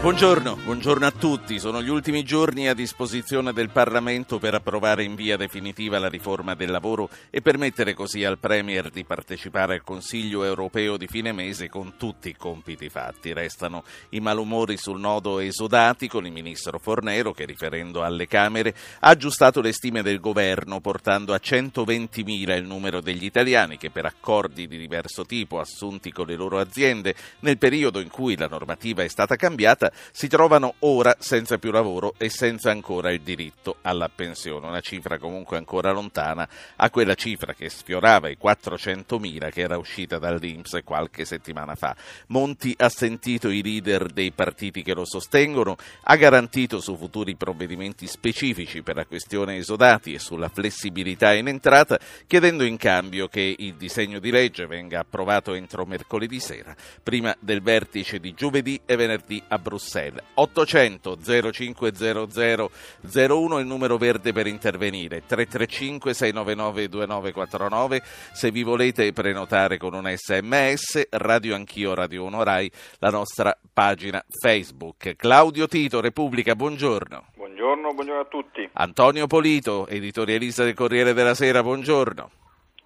Buongiorno, buongiorno, a tutti. Sono gli ultimi giorni a disposizione del Parlamento per approvare in via definitiva la riforma del lavoro e permettere così al Premier di partecipare al Consiglio europeo di fine mese con tutti i compiti fatti. Restano i malumori sul nodo esodati con il ministro Fornero che, riferendo alle Camere, ha aggiustato le stime del governo portando a 120.000 il numero degli italiani che per accordi di diverso tipo assunti con le loro aziende nel periodo in cui la normativa è stata cambiata si trovano ora senza più lavoro e senza ancora il diritto alla pensione, una cifra comunque ancora lontana a quella cifra che sfiorava i 400.000 che era uscita dall'Inps qualche settimana fa. Monti ha sentito i leader dei partiti che lo sostengono, ha garantito su futuri provvedimenti specifici per la questione esodati e sulla flessibilità in entrata, chiedendo in cambio che il disegno di legge venga approvato entro mercoledì sera, prima del vertice di giovedì e venerdì a Bruxelles. Bruxelles. 800 0500 01 il numero verde per intervenire, 335 699 2949 se vi volete prenotare con un sms, Radio Anch'io, Radio 1 Rai, la nostra pagina Facebook. Claudio Tito, Repubblica, buongiorno. Buongiorno, buongiorno a tutti. Antonio Polito, editorialista del Corriere della Sera, buongiorno.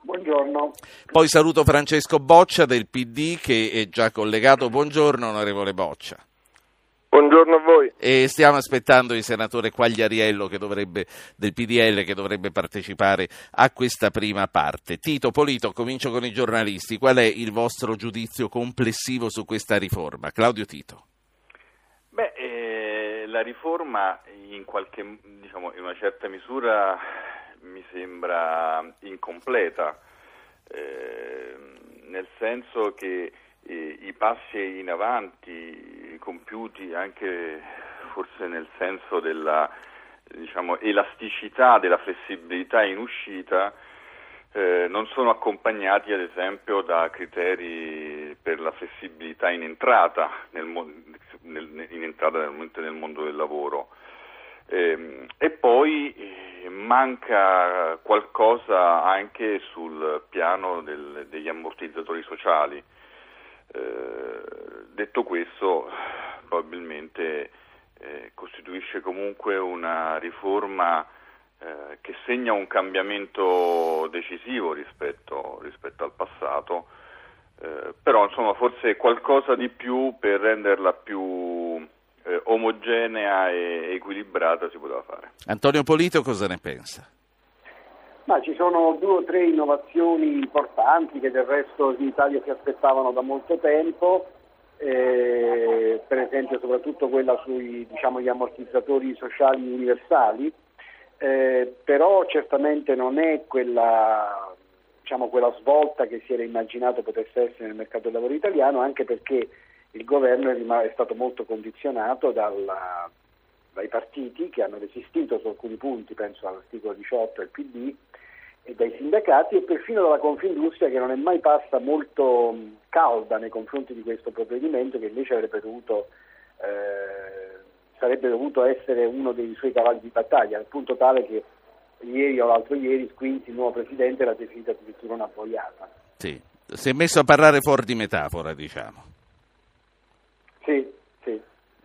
Buongiorno. Poi saluto Francesco Boccia del PD che è già collegato. Buongiorno onorevole Boccia. Buongiorno a voi. E stiamo aspettando il senatore Quagliariello dovrebbe, del PDL che dovrebbe partecipare a questa prima parte. Tito Polito, comincio con i giornalisti. Qual è il vostro giudizio complessivo su questa riforma? Claudio Tito. Beh, eh, la riforma in, qualche, diciamo, in una certa misura mi sembra incompleta, eh, nel senso che eh, i passi in avanti compiuti anche forse nel senso della diciamo, elasticità, della flessibilità in uscita, eh, non sono accompagnati ad esempio da criteri per la flessibilità in entrata nel, nel, in entrata nel, nel mondo del lavoro. Eh, e poi eh, manca qualcosa anche sul piano del, degli ammortizzatori sociali. Eh, detto questo, probabilmente eh, costituisce comunque una riforma eh, che segna un cambiamento decisivo rispetto, rispetto al passato, eh, però insomma forse qualcosa di più per renderla più eh, omogenea e equilibrata si poteva fare. Antonio Polito cosa ne pensa? Ma ci sono due o tre innovazioni importanti che del resto in Italia si aspettavano da molto tempo, eh, per esempio soprattutto quella sui diciamo, ammortizzatori sociali universali, eh, però certamente non è quella, diciamo, quella svolta che si era immaginato potesse essere nel mercato del lavoro italiano, anche perché il governo è, stato molto condizionato dalla, dai partiti che hanno resistito su alcuni punti, penso all'articolo 18 del PD, e dai sindacati e perfino dalla Confindustria che non è mai passa molto calda nei confronti di questo provvedimento che invece avrebbe dovuto, eh, sarebbe dovuto essere uno dei suoi cavalli di battaglia, al punto tale che ieri o l'altro ieri Squinzi, il nuovo presidente, l'ha definita addirittura una boiata. Sì, si è messo a parlare fuori di metafora, diciamo. Sì,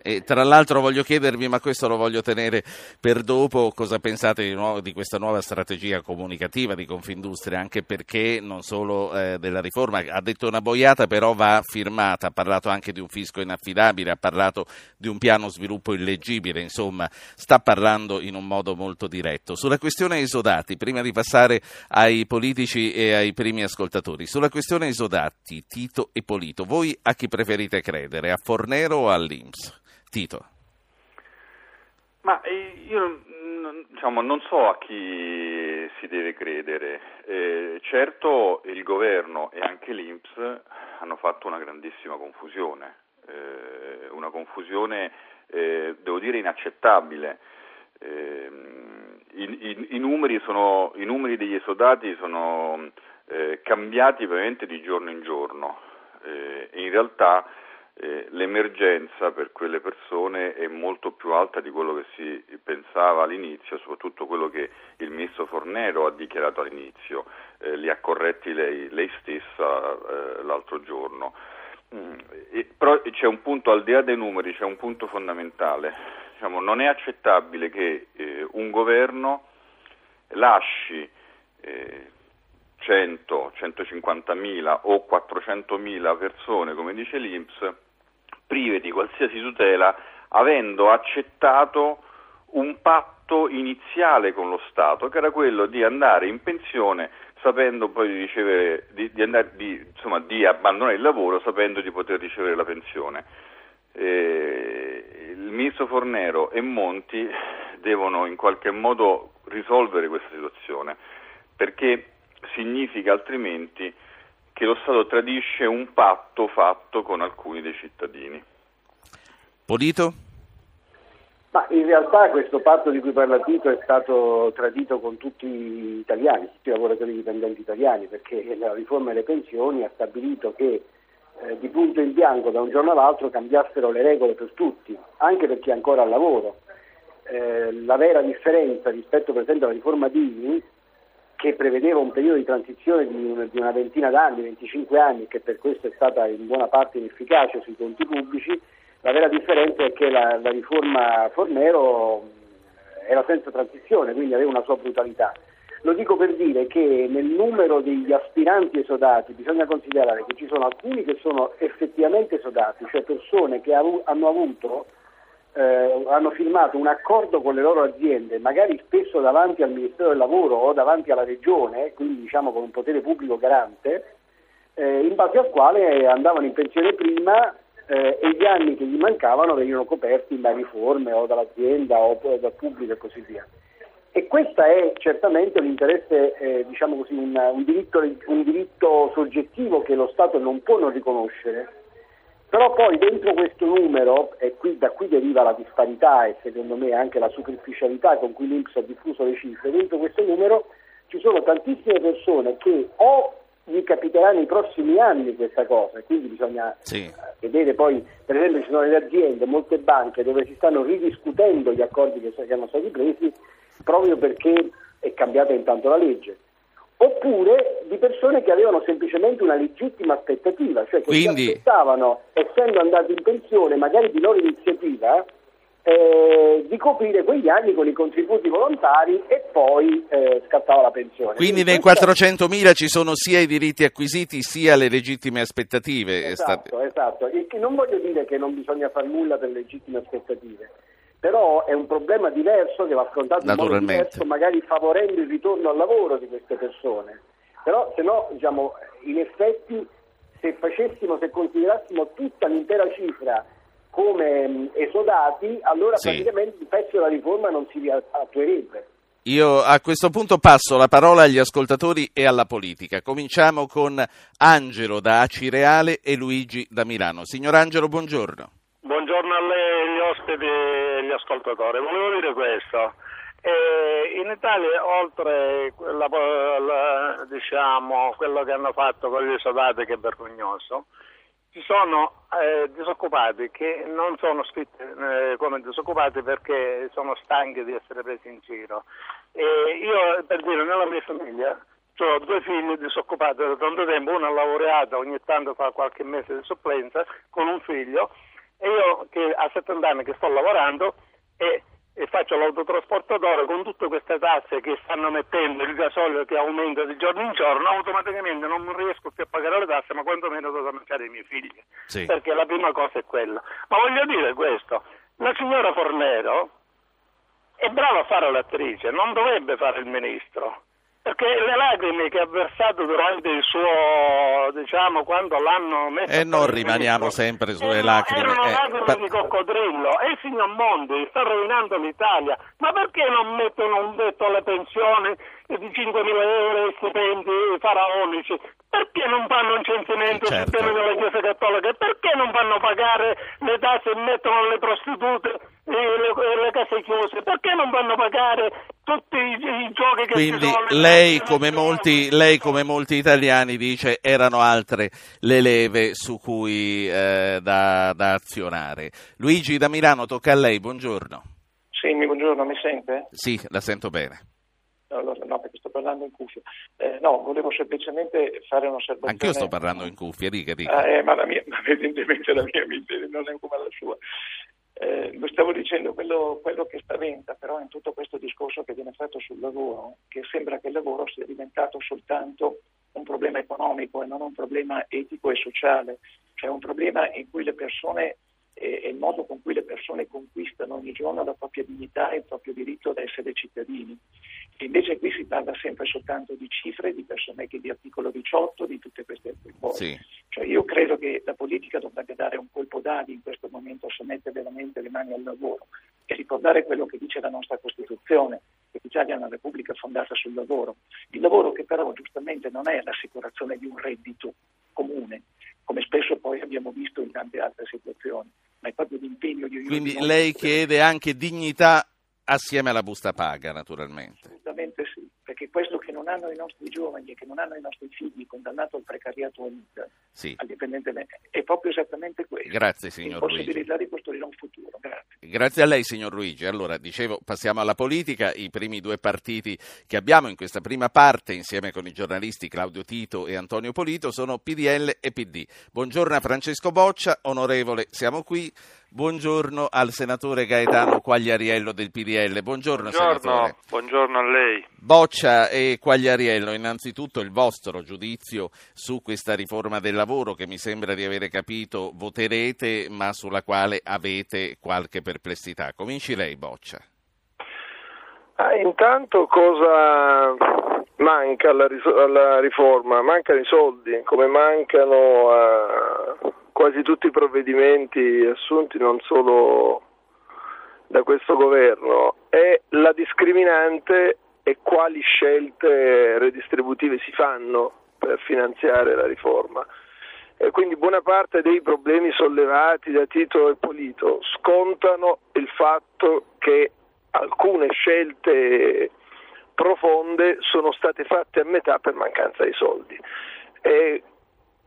e tra l'altro voglio chiedervi, ma questo lo voglio tenere per dopo, cosa pensate di, nuovo, di questa nuova strategia comunicativa di Confindustria, anche perché non solo eh, della riforma, ha detto una boiata però va firmata, ha parlato anche di un fisco inaffidabile, ha parlato di un piano sviluppo illeggibile, insomma sta parlando in un modo molto diretto. Sulla questione esodati, prima di passare ai politici e ai primi ascoltatori, sulla questione esodati, Tito e Polito, voi a chi preferite credere, a Fornero o all'Inps? Tito? Ma eh, io diciamo, non so a chi si deve credere. Eh, certo il governo e anche l'Inps hanno fatto una grandissima confusione, eh, una confusione eh, devo dire inaccettabile. Eh, I, i, i, numeri sono, I, numeri degli esodati sono eh, cambiati veramente di giorno in giorno e in realtà eh, l'emergenza per quelle persone è molto più alta di quello che si pensava all'inizio, soprattutto quello che il ministro Fornero ha dichiarato all'inizio, eh, li ha corretti lei, lei stessa eh, l'altro giorno. Mm, e, però c'è un punto, al di là dei numeri, c'è un punto fondamentale. Diciamo, non è accettabile che eh, un governo lasci 100, 150.000 o 400.000 persone, come dice l'Inps, prive di qualsiasi tutela, avendo accettato un patto iniziale con lo Stato, che era quello di andare in pensione sapendo poi di ricevere, di, di, andare, di, insomma, di abbandonare il lavoro sapendo di poter ricevere la pensione. Eh, il ministro Fornero e Monti devono in qualche modo risolvere questa situazione perché significa altrimenti che lo Stato tradisce un patto fatto con alcuni dei cittadini. Polito? Ma in realtà questo patto di cui parla Tito è stato tradito con tutti gli italiani, tutti i lavoratori dipendenti italiani, perché la riforma delle pensioni ha stabilito che eh, di punto in bianco da un giorno all'altro cambiassero le regole per tutti, anche per chi è ancora al lavoro. Eh, la vera differenza rispetto per esempio alla riforma Dini, che prevedeva un periodo di transizione di una, di una ventina d'anni, 25 anni, che per questo è stata in buona parte inefficace sui conti pubblici, la vera differenza è che la, la riforma Fornero era senza transizione, quindi aveva una sua brutalità. Lo dico per dire che nel numero degli aspiranti esodati bisogna considerare che ci sono alcuni che sono effettivamente esodati, cioè persone che hanno avuto eh, hanno firmato un accordo con le loro aziende, magari spesso davanti al Ministero del Lavoro o davanti alla Regione, quindi diciamo con un potere pubblico garante, eh, in base al quale andavano in pensione prima eh, e gli anni che gli mancavano venivano coperti in varie forme o dall'azienda o dal pubblico e così via. E questo è certamente un interesse, eh, diciamo così, un, un, diritto, un diritto soggettivo che lo Stato non può non riconoscere però poi dentro questo numero, e qui, da qui deriva la disparità e secondo me anche la superficialità con cui l'Inps ha diffuso le cifre, dentro questo numero ci sono tantissime persone che o gli capiterà nei prossimi anni questa cosa, quindi bisogna sì. Eh, vedere poi, per esempio ci sono le aziende, molte banche dove si stanno ridiscutendo gli accordi che, che hanno stati presi proprio perché è cambiata intanto la legge oppure di persone che avevano semplicemente una legittima aspettativa, cioè che Quindi... si aspettavano, essendo andati in pensione, magari di loro iniziativa, eh, di coprire quegli anni con i contributi volontari e poi eh, scattava la pensione. Quindi, Quindi nei 400.000 ci sono sia i diritti acquisiti sia le legittime aspettative. Esatto, esatto. E non voglio dire che non bisogna fare nulla per le legittime aspettative però è un problema diverso che va affrontato in modo diverso, magari favorendo il ritorno al lavoro di queste persone. Però se no, diciamo, in effetti, se facessimo, se considerassimo tutta l'intera cifra come mh, esodati, allora sì. praticamente il pezzo della riforma non si attuerebbe. Io a questo punto passo la parola agli ascoltatori e alla politica. Cominciamo con Angelo da Acireale e Luigi da Milano. Signor Angelo, buongiorno. Buongiorno a lei, gli ospiti e gli ascoltatori. Volevo dire questo. Eh, in Italia, oltre la, la, diciamo, quello che hanno fatto con gli esodati, che è vergognoso, ci sono eh, disoccupati che non sono scritti eh, come disoccupati perché sono stanchi di essere presi in giro. io, per dire, nella mia famiglia ho due figli disoccupati da tanto tempo, uno è laureato, ogni tanto fa qualche mese di supplenza con un figlio e io che a 70 anni che sto lavorando e, e faccio l'autotrasportatore con tutte queste tasse che stanno mettendo, il gasolio che aumenta di giorno in giorno, automaticamente non riesco più a pagare le tasse, ma quantomeno devo mangiare i miei figli. Sì. Perché la prima cosa è quella. Ma voglio dire questo, la signora Fornero è brava a fare l'attrice, non dovrebbe fare il ministro perché le lacrime che ha versato durante il suo, diciamo, quando l'hanno messo... E non rimaniamo ministro, sempre sulle erano, lacrime. Erano eh, lacrime per... di coccodrillo. E il signor Monti sta rovinando l'Italia. Ma perché non mettono un tetto alle pensioni di 5.000 euro e stipendi faraonici? Perché non fanno un censimento certo. sul tema della Chiesa Cattolica? Perché non fanno pagare le tasse e mettono le prostitute le, le, case chiuse, perché non vanno pagare tutti i, i giochi che Quindi ci sono? lei come, molti, lei come molti italiani dice erano altre le leve su cui eh, da, da azionare. Luigi da Milano, tocca a lei, buongiorno. Sì, buongiorno, mi sente? Sì, la sento bene. Allora, no, perché sto parlando in cuffia. Eh, no, volevo semplicemente fare un'osservazione. Anch'io sto parlando in cuffia, dica, dica. Eh, ma, la mia, ma evidentemente la mia non è come la sua. Eh, lo stavo dicendo, quello, quello, che spaventa però in tutto questo discorso che viene fatto sul lavoro, che sembra che il lavoro sia diventato soltanto un problema economico e non un problema etico e sociale, cioè un problema in cui le persone e, il modo con cui le persone conquistano ogni giorno la propria dignità e il proprio diritto ad essere cittadini. E invece qui si parla sempre soltanto di cifre, di persone che di articolo 18, di tutte queste cose. Sì. Cioè io credo che la politica dovrebbe dare un colpo d'ali in questo momento se mette veramente le mani al lavoro e ricordare quello che dice la nostra Costituzione, che l'Italia è una repubblica fondata sul lavoro. Il lavoro che però giustamente non è l'assicurazione di un reddito comune, come spesso poi abbiamo visto in tante altre situazioni, ma è proprio l'impegno di ognuno. Quindi lei chiede anche dignità assieme alla busta paga, naturalmente. Assolutamente sì, perché questo non hanno i nostri giovani e che non hanno i nostri figli condannato al precariato sì. al dipendente è proprio esattamente questo. Grazie signor Luigi. Possibilità di costruire un futuro. Grazie. Grazie a lei signor Luigi. Allora, dicevo, passiamo alla politica. I primi due partiti che abbiamo in questa prima parte, insieme con i giornalisti Claudio Tito e Antonio Polito, sono PDL e PD. Buongiorno a Francesco Boccia, onorevole, siamo qui. Buongiorno al senatore Gaetano Quagliariello del PDL. Buongiorno, buongiorno, senatore. Buongiorno a lei. Boccia e Quagliariello, innanzitutto il vostro giudizio su questa riforma del lavoro che mi sembra di avere capito voterete, ma sulla quale avete qualche perplessità. Cominci lei, Boccia. Ah, intanto cosa manca alla, alla, riforma? Mancano i soldi, come mancano a quasi tutti i provvedimenti assunti non solo da questo governo e la discriminante è quali scelte redistributive si fanno per finanziare la riforma. E quindi buona parte dei problemi sollevati da Tito e Polito scontano il fatto che alcune scelte profonde sono state fatte a metà per mancanza di soldi. E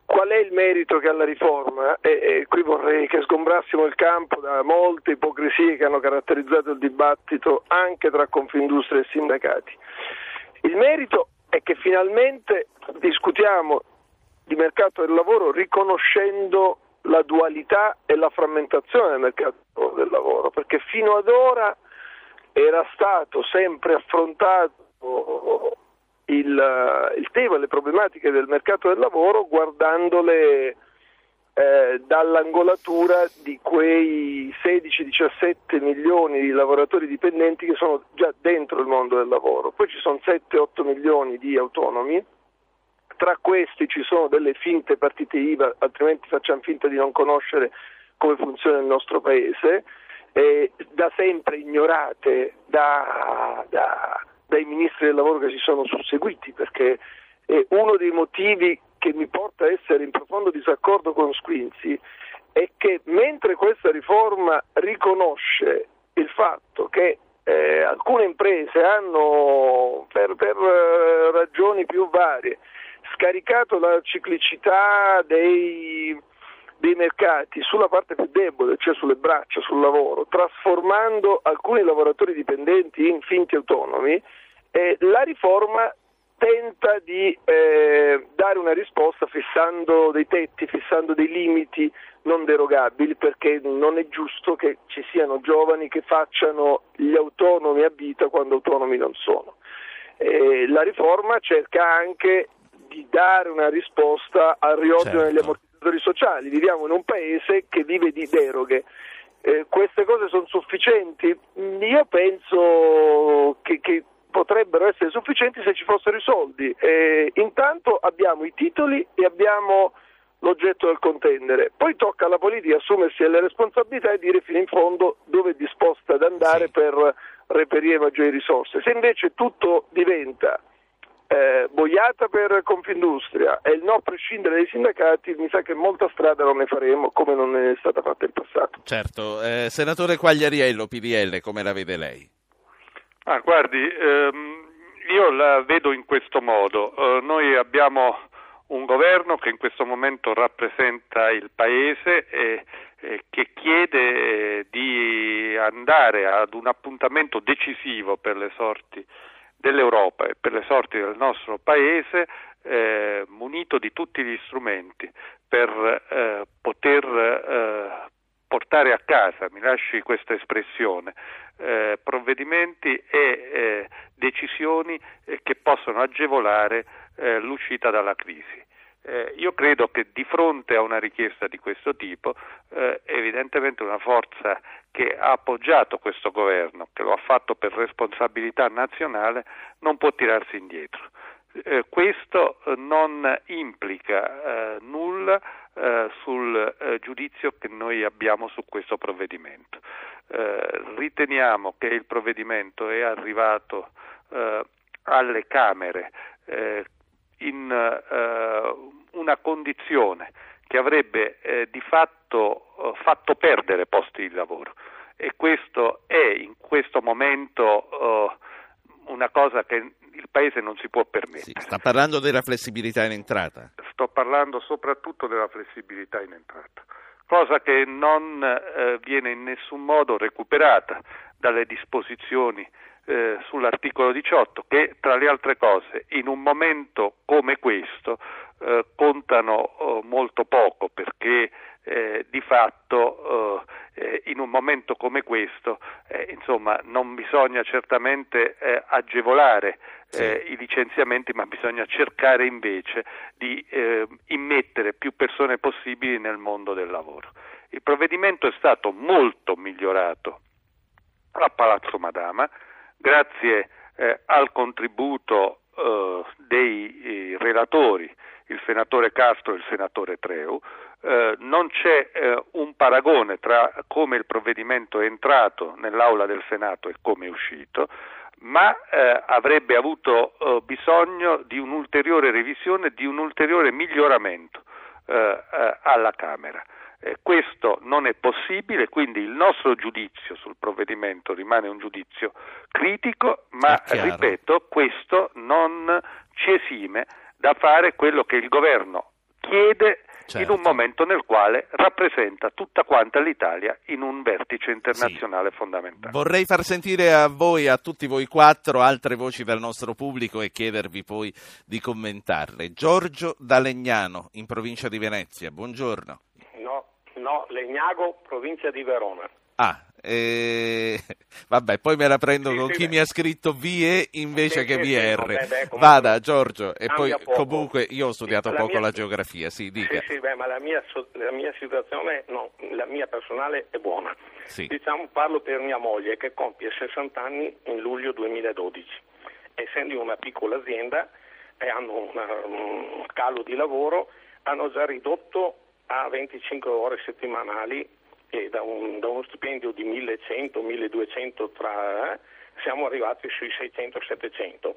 Qual è il merito che ha la riforma? E, e, qui vorrei che sgombrassimo il campo da molte ipocrisie che hanno caratterizzato il dibattito anche tra Confindustria e sindacati. Il merito è che finalmente discutiamo di mercato del lavoro riconoscendo la dualità e la frammentazione del mercato del lavoro, perché fino ad ora era stato sempre affrontato il, il tema, le problematiche del mercato del lavoro guardandole eh, dall'angolatura di quei 16-17 milioni di lavoratori dipendenti che sono già dentro il mondo del lavoro. Poi ci sono 7-8 milioni di autonomi, tra questi ci sono delle finte partite IVA, altrimenti facciamo finta di non conoscere come funziona il nostro paese, eh, da sempre ignorate da, da dai ministri del lavoro che si sono susseguiti, perché uno dei motivi che mi porta a essere in profondo disaccordo con Squinzi è che mentre questa riforma riconosce il fatto che eh, alcune imprese hanno, per, per eh, ragioni più varie, scaricato la ciclicità dei, dei mercati sulla parte più debole, cioè sulle braccia, sul lavoro, trasformando alcuni lavoratori dipendenti in finti autonomi, eh, la riforma tenta di eh, dare una risposta fissando dei tetti, fissando dei limiti non derogabili perché non è giusto che ci siano giovani che facciano gli autonomi a vita quando autonomi non sono. Eh, la riforma cerca anche di dare una risposta al riordino certo. degli ammortizzatori sociali. Viviamo in un paese che vive di deroghe. Eh, queste cose sono sufficienti? Io penso che, che potrebbero essere sufficienti se ci fossero i soldi. Eh, intanto abbiamo i titoli e abbiamo l'oggetto del contendere. Poi tocca alla politica assumersi le responsabilità e dire fino in fondo dove è disposta ad andare sì. per reperire maggiori risorse. Se invece tutto diventa eh, boiata per Confindustria e il no a prescindere dai sindacati, mi sa che molta strada non ne faremo come non è stata fatta in passato. Certo, eh, senatore Quagliariello, PDL, come la vede lei? Ah, guardi, ehm, io la vedo in questo modo. Uh, noi abbiamo un governo che in questo momento rappresenta il Paese e, e che chiede eh, di andare ad un appuntamento decisivo per le sorti dell'Europa e per le sorti del nostro Paese eh, munito di tutti gli strumenti per eh, poter eh, portare a casa, mi lasci questa espressione, eh, provvedimenti e eh, decisioni eh, che possono agevolare l'uscita dalla crisi. Eh, io credo che di fronte a una richiesta di questo tipo, eh, evidentemente una forza che ha appoggiato questo governo, che lo ha fatto per responsabilità nazionale, non può tirarsi indietro. Eh, questo non implica eh, nulla eh, sul eh, giudizio che noi abbiamo su questo provvedimento. riteniamo che il provvedimento è arrivato alle Camere in una condizione che avrebbe eh, di fatto fatto perdere posti di lavoro e questo è in questo momento una cosa che il Paese non si può permettere. Sì, sta parlando della flessibilità in entrata? Sto parlando soprattutto della flessibilità in entrata, cosa che non viene in nessun modo recuperata dalle disposizioni eh, sull'articolo 18 che tra le altre cose in un momento come questo eh, contano eh, molto poco perché eh, di fatto eh, in un momento come questo insomma non bisogna certamente agevolare sì. i licenziamenti ma bisogna cercare invece di immettere più persone possibili nel mondo del lavoro. Il provvedimento è stato molto migliorato a Palazzo Madama, grazie eh, al contributo eh, dei eh, relatori, il senatore Castro e il senatore Treu, eh, non c'è eh, un paragone tra come il provvedimento è entrato nell'aula del Senato e come è uscito, ma eh, avrebbe avuto bisogno di un'ulteriore revisione, di un ulteriore miglioramento alla Camera. Eh, questo non è possibile, quindi il nostro giudizio sul provvedimento rimane un giudizio critico, ma ripeto, questo non ci esime da fare quello che il governo chiede certo. in un momento nel quale rappresenta tutta quanta l'Italia in un vertice internazionale sì. fondamentale. Vorrei far sentire a voi, a tutti voi quattro, altre voci dal nostro pubblico e chiedervi poi di commentarle. Giorgio D'Alegnano, in provincia di Venezia, buongiorno. No, Legnago, provincia di Verona. Ah, eh, vabbè, poi me la prendo sì, con sì, chi beh. mi ha scritto VE invece sì, che VR. Beh, beh, Vada Giorgio, e poi poco. comunque io ho studiato la poco mia... la geografia, sì, dica. Sì, beh, ma la mia, la mia, situazione, no, la mia personale è buona. Diciamo, parlo per mia moglie che compie 60 anni in luglio 2012. Essendo una piccola azienda e hanno una, un calo di lavoro, hanno già ridotto a 25 ore settimanali e da, un, da uno stipendio di 1100-1200 tra, eh, siamo arrivati sui 600-700.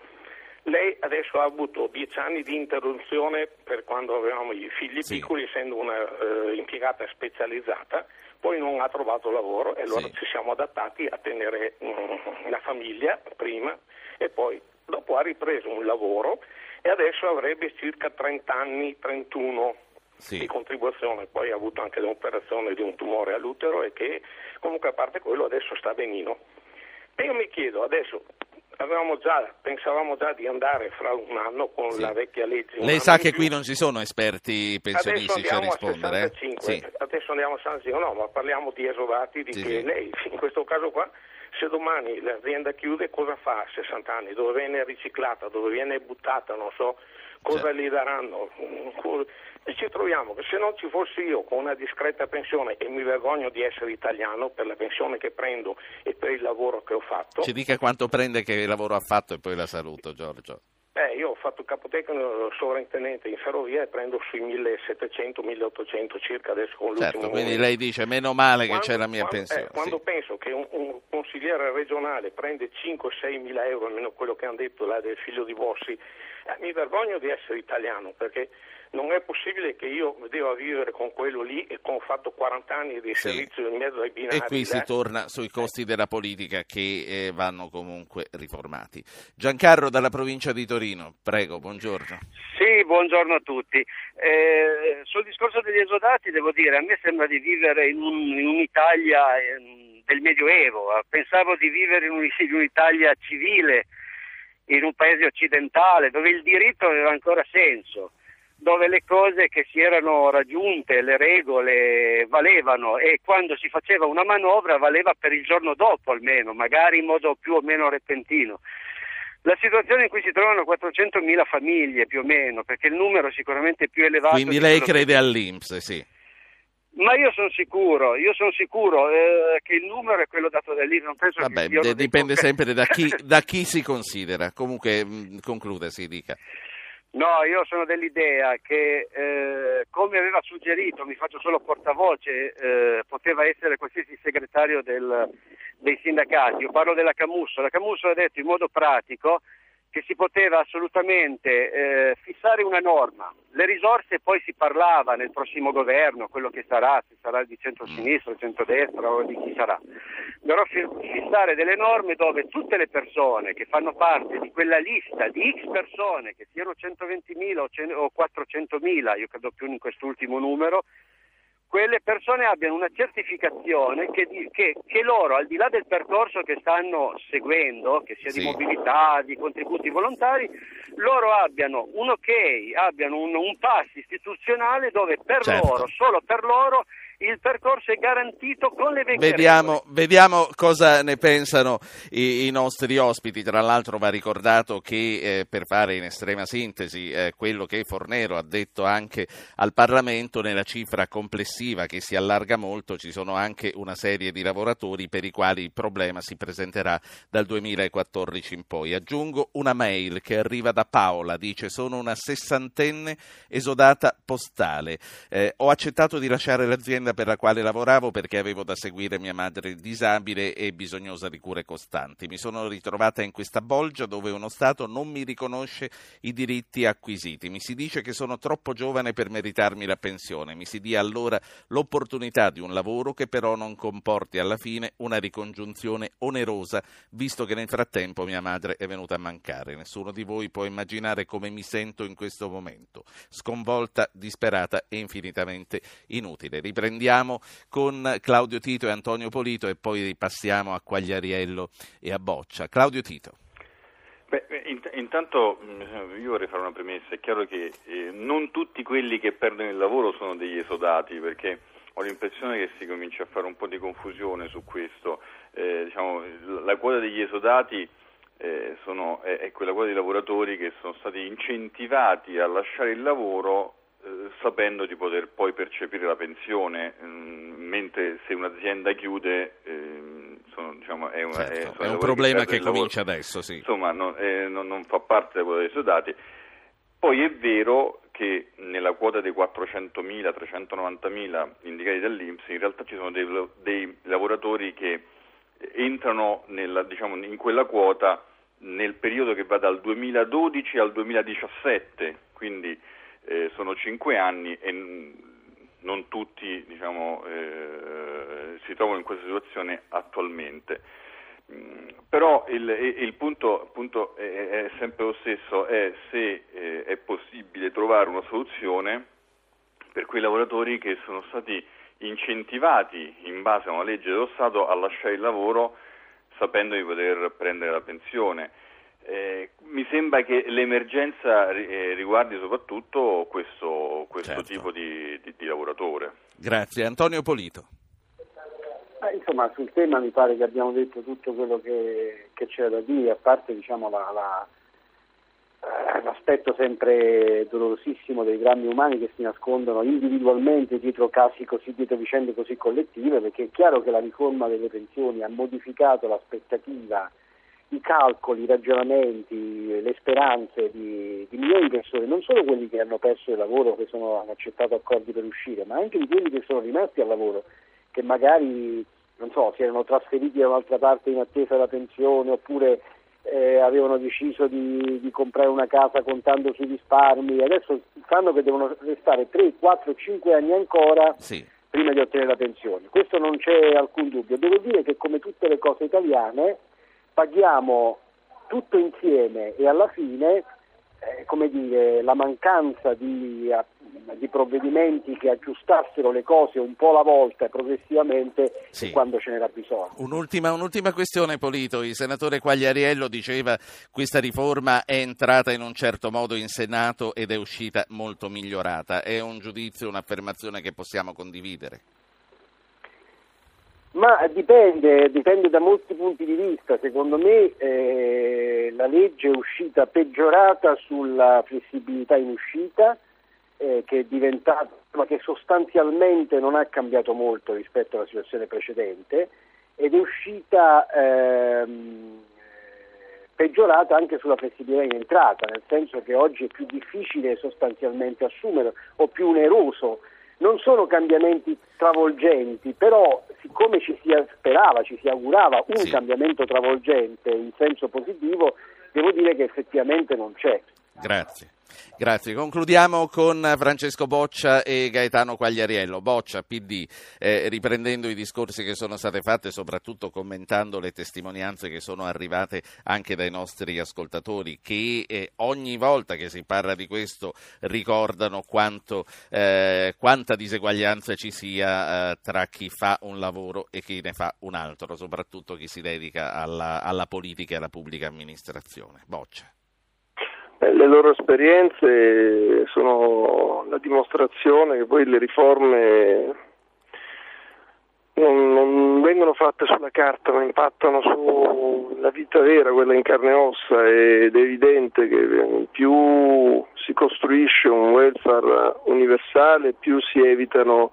Lei adesso ha avuto 10 anni di interruzione per quando avevamo i figli sì. piccoli, essendo una eh, impiegata specializzata, poi non ha trovato lavoro e allora sì. ci siamo adattati a tenere um, la famiglia prima e poi dopo ha ripreso un lavoro e adesso avrebbe circa 30 anni, 31 sì. di contribuzione, poi ha avuto anche l'operazione di un tumore all'utero e che comunque a parte quello adesso sta benino. E io mi chiedo adesso, già, pensavamo già di andare fra un anno con sì. la vecchia legge. Lei sa che qui non ci sono esperti pensionistici a rispondere. A eh? sì. Adesso andiamo a 65, no, ma parliamo di esodati di sì, che lei, in questo caso qua, se domani l'azienda chiude cosa fa a 60 anni? Dove viene riciclata, dove viene buttata, non so cosa cioè. gli daranno? E ci troviamo che se non ci fossi io con una discreta pensione e mi vergogno di essere italiano per la pensione che prendo e per il lavoro che ho fatto. Ci dica quanto prende che lavoro ha fatto e poi la saluto Giorgio. Beh, io ho fatto capotecnico sovrintendente in ferrovia e prendo sui 1700-1800 circa adesso con certo, l'ultimo quindi numero. lei dice meno male Quando- che c'è la mia quando- pensione. eh, quando sì. penso che un, un consigliere regionale prende 5-6 mila euro, almeno quello che hanno detto là del figlio di Bossi, eh, mi vergogno di essere italiano perché non è possibile che io debba vivere con quello lì e con ho fatto 40 anni di Sì. servizio in mezzo ai binari. E qui si là. torna sui costi della politica che eh, vanno comunque riformati. Giancarlo dalla provincia di Torino, prego, buongiorno. Sì, buongiorno a tutti. Eh, sul discorso degli esodati devo dire, a me sembra di vivere in, un- in un'Italia ehm, del Medioevo, pensavo di vivere in, un- in un'Italia civile, in un paese occidentale, dove il diritto aveva ancora senso, dove le cose che si erano raggiunte, le regole valevano e quando si faceva una manovra valeva per il giorno dopo almeno, magari in modo più o meno repentino. La situazione in cui si trovano 400.000 famiglie più o meno, perché il numero è sicuramente più elevato. Quindi di lei quello che- crede all'Inps, sì. Ma io sono sicuro, io sono sicuro eh, che il numero è quello dato da lì, non penso Vabbè, che dipende sempre da chi, da chi si considera. Comunque, mh, concluda, si dica. No, io sono dell'idea che, eh, come aveva suggerito, mi faccio solo portavoce, eh, poteva essere qualsiasi segretario del- dei sindacati. Io parlo della Camusso. La Camusso ha detto in modo pratico che si poteva assolutamente eh, fissare una norma. Le risorse poi si parlava nel prossimo governo, quello che sarà, se sarà di centro-sinistra, centrodestra o di chi sarà. Però fi- fissare delle norme dove tutte le persone che fanno parte di quella lista di X persone, che siano 120.000 o cen- o 400.000, io credo più in quest'ultimo numero, quelle persone abbiano una certificazione che, che- che loro, al di là del percorso che stanno seguendo, che sia Sì. di mobilità, di contributi volontari, loro abbiano un ok, abbiano un, un pass istituzionale dove per Certo. loro, solo per loro, il percorso è garantito con le vecchie Vediamo, vediamo cosa ne pensano i, i nostri ospiti. Tra l'altro va ricordato che eh, per fare in estrema sintesi eh, quello che Fornero ha detto anche al Parlamento nella cifra complessiva che si allarga molto ci sono anche una serie di lavoratori per i quali il problema si presenterà dal 2014 in poi. Aggiungo una mail che arriva da Paola, dice sono una sessantenne esodata postale. Eh, ho accettato di lasciare l'azienda per la quale lavoravo perché avevo da seguire mia madre disabile e bisognosa di cure costanti. Mi sono ritrovata in questa bolgia dove uno Stato non mi riconosce i diritti acquisiti. Mi si dice che sono troppo giovane per meritarmi la pensione. Mi si dia allora l'opportunità di un lavoro che però non comporti alla fine una ricongiunzione onerosa, visto che nel frattempo mia madre è venuta a mancare. Nessuno di voi può immaginare come mi sento in questo momento, sconvolta, disperata e infinitamente inutile. Riprendiamo con Claudio Tito e Antonio Polito e poi ripassiamo a Quagliariello e a Boccia. Claudio Tito. Beh, int- intanto mh, io vorrei fare una premessa, è chiaro che eh, non tutti quelli che perdono il lavoro sono degli esodati, perché ho l'impressione che si comincia a fare un po' di confusione su questo. Eh, diciamo, la quota degli esodati eh, sono- è, quella quota di lavoratori che sono stati incentivati a lasciare il lavoro eh, sapendo di poter poi percepire la pensione, mh, mentre se un'azienda chiude ehm, sono, diciamo, è, una, Certo, è un lavori che problema che il lavoro. comincia adesso, sì. Insomma, non, eh, non- non fa parte dei esodati. Poi è vero che nella quota dei 400.000, 390.000 indicati dall'Inps in realtà ci sono dei, dei lavoratori che entrano nella, diciamo, in quella quota nel periodo che va dal 2012 al 2017, quindi eh, sono cinque anni e non tutti diciamo, eh, si trovano in questa situazione attualmente. Mm, Però il, il- il punto appunto, è, è sempre lo stesso, è se eh, è possibile trovare una soluzione per quei lavoratori che sono stati incentivati in base a una legge dello Stato a lasciare il lavoro sapendo di poter prendere la pensione. Eh, mi sembra che l'emergenza eh, riguardi soprattutto questo, questo Certo. tipo di, di- di lavoratore. Grazie. Antonio Polito. Eh, insomma, sul tema mi pare che abbiamo detto tutto quello che, che c'era da dire, a parte diciamo, la- la- eh, l'aspetto sempre dolorosissimo dei drammi umani che si nascondono individualmente dietro casi così, dietro vicende così collettive, perché è chiaro che la riforma delle pensioni ha modificato l'aspettativa i calcoli, i ragionamenti, le speranze di, di, milioni di persone, non solo quelli che hanno perso il lavoro, che sono, hanno accettato accordi per uscire, ma anche di quelli che sono rimasti al lavoro, che magari non so, si erano trasferiti da un'altra parte in attesa della pensione oppure eh, avevano deciso di, di, comprare una casa contando sui risparmi, adesso sanno che devono restare 3, 4, 5 anni ancora sì. prima di ottenere la pensione. Questo non c'è alcun dubbio. Devo dire che come tutte le cose italiane paghiamo tutto insieme e alla fine eh, come dire, la mancanza di, di, provvedimenti che aggiustassero le cose un po' alla volta e progressivamente sì. quando ce n'era bisogno. Un'ultima, un'ultima, questione, Polito. Il senatore Quagliariello diceva che questa riforma è entrata in un certo modo in Senato ed è uscita molto migliorata. È un giudizio, un'affermazione che possiamo condividere? Ma dipende, dipende, da molti punti di vista. Secondo me eh, la legge è uscita peggiorata sulla flessibilità in uscita, eh, che è diventata, che sostanzialmente non ha cambiato molto rispetto alla situazione precedente, ed è uscita ehm, peggiorata anche sulla flessibilità in entrata, nel senso che oggi è più difficile sostanzialmente assumere o più oneroso non sono cambiamenti travolgenti, però siccome ci si sperava, ci si augurava un sì. cambiamento travolgente in senso positivo, devo dire che effettivamente non c'è. Grazie. Grazie. Concludiamo con Francesco Boccia e Gaetano Quagliariello. Boccia, PD, eh, riprendendo i discorsi che sono state fatte, soprattutto commentando le testimonianze che sono arrivate anche dai nostri ascoltatori, che eh, ogni volta che si parla di questo ricordano quanto, eh, quanta diseguaglianza ci sia eh, tra chi fa un lavoro e chi ne fa un altro, soprattutto chi si dedica alla, alla politica e alla pubblica amministrazione. Boccia. Eh, le loro esperienze sono la dimostrazione che poi le riforme non, non, vengono fatte sulla carta ma impattano sulla vita vera, quella in carne e ossa ed è evidente che più si costruisce un welfare universale più si evitano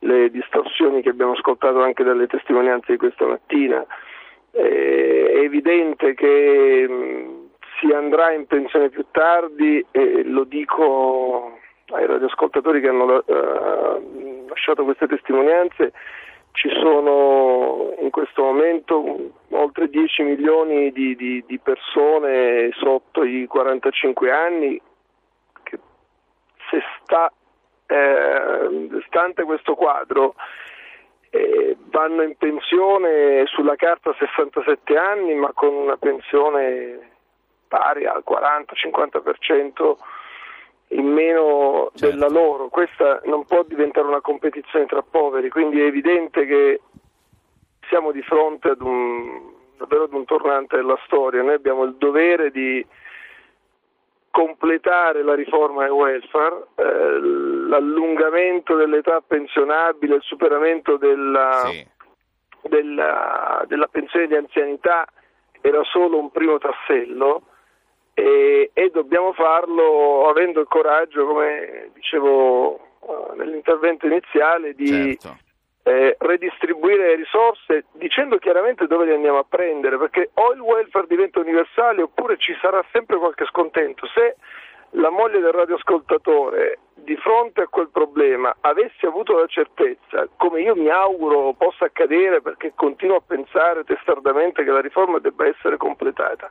le distorsioni che abbiamo ascoltato anche dalle testimonianze di questa mattina. È evidente che si andrà in pensione più tardi e lo dico ai radioascoltatori che hanno eh, lasciato queste testimonianze, ci sono in questo momento oltre 10 milioni di, di, di persone sotto i 45 anni che se sta, eh, stante questo quadro eh, vanno in pensione sulla carta a 67 anni ma con una pensione pari al 40-50% in meno certo. della loro. Questa non può diventare una competizione tra poveri, quindi è evidente che siamo di fronte ad un, davvero ad un tornante della storia. Noi abbiamo il dovere di completare la riforma del welfare, eh, l'allungamento dell'età pensionabile, il superamento della, sì. della, della pensione di anzianità era solo un primo tassello e, e dobbiamo farlo avendo il coraggio, come dicevo uh, nell'intervento iniziale, di certo. eh, redistribuire le risorse dicendo chiaramente dove le andiamo a prendere, perché o il welfare diventa universale oppure ci sarà sempre qualche scontento. Se la moglie del radioascoltatore di fronte a quel problema avesse avuto la certezza, come io mi auguro possa accadere perché continuo a pensare testardamente che la riforma debba essere completata,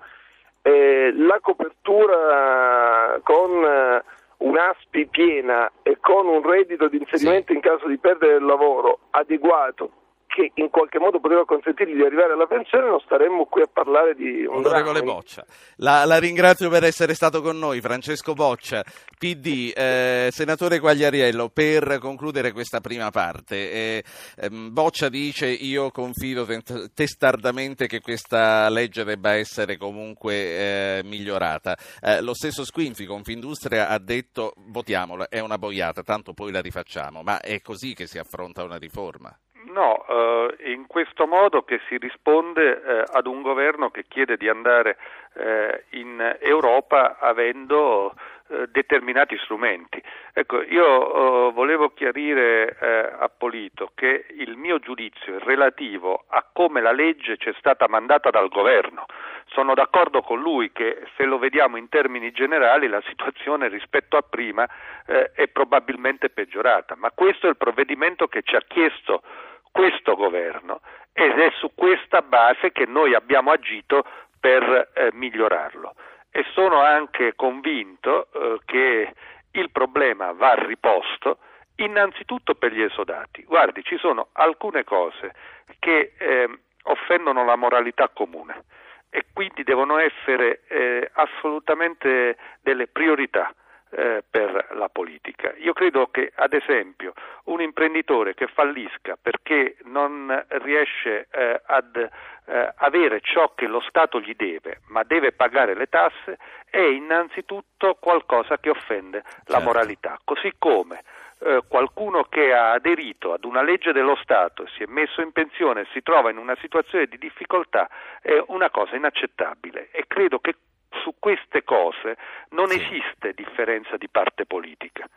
eh, la copertura con eh, un'ASPI piena e con un reddito di inserimento sì. in caso di perdere il lavoro adeguato che in qualche modo poteva consentirgli di arrivare alla pensione, non staremmo qui a parlare di un Onorevole dramma. Boccia, la, la, ringrazio per essere stato con noi, Francesco Boccia, PD, eh, senatore Quagliariello, per concludere questa prima parte. Eh, ehm, Boccia dice io confido testardamente che questa legge debba essere comunque eh, migliorata. Eh, lo stesso Squinfi, Confindustria, ha detto votiamola, è una boiata, tanto poi la rifacciamo, ma è così che si affronta una riforma? No, eh, in questo modo che si risponde eh, ad un governo che chiede di andare eh, in Europa avendo eh, determinati strumenti. Ecco, io eh, volevo chiarire eh, a Polito che il mio giudizio è relativo a come la legge ci è stata mandata dal governo. Sono d'accordo con lui che se lo vediamo in termini generali la situazione rispetto a prima è probabilmente peggiorata, ma questo è il provvedimento che ci ha chiesto questo governo ed è su questa base che noi abbiamo agito per eh, migliorarlo e sono anche convinto eh, che il problema va riposto innanzitutto per gli esodati. Guardi, ci sono alcune cose che eh, offendono la moralità comune e quindi devono essere eh, assolutamente delle priorità eh, per la politica. Io credo che, ad esempio, un imprenditore che fallisca perché non riesce eh, ad eh, avere ciò che lo Stato gli deve, ma deve pagare le tasse, è innanzitutto qualcosa che offende certo. la moralità. Così come eh, qualcuno che ha aderito ad una legge dello Stato, si è messo in pensione e si trova in una situazione di difficoltà è una cosa inaccettabile e credo che su queste cose non sì. esiste differenza di parte politica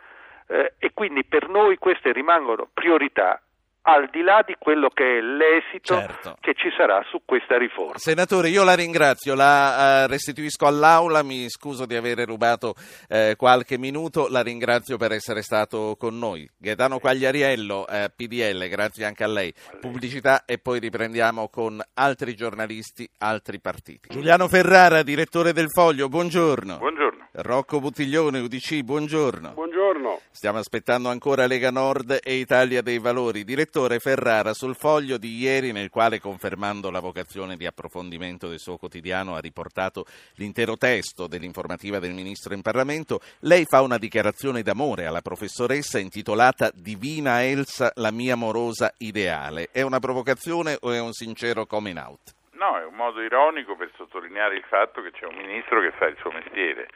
eh, e quindi per noi queste rimangono priorità al di là di quello che è l'esito certo. che ci sarà su questa riforma. Senatore, io la ringrazio, la uh, restituisco all'Aula, mi scuso di aver rubato uh, qualche minuto, la ringrazio per essere stato con noi. Gaetano Quagliariello, eh, PDL, grazie anche a lei. Pubblicità e poi riprendiamo con altri giornalisti, altri partiti. Giuliano Ferrara, direttore del Foglio, buongiorno. Buongiorno. Rocco Buttiglione, UDC, buongiorno. Buongiorno. Stiamo aspettando ancora Lega Nord e Italia dei Valori. Direttore Ferrara, sul foglio di ieri, nel quale, confermando la vocazione di approfondimento del suo quotidiano, ha riportato l'intero testo dell'informativa del Ministro in Parlamento, lei fa una dichiarazione d'amore alla professoressa intitolata Divina Elsa, la mia amorosa ideale. È una provocazione o è un sincero coming out? No, è un modo ironico per sottolineare il fatto che c'è un ministro che fa il suo mestiere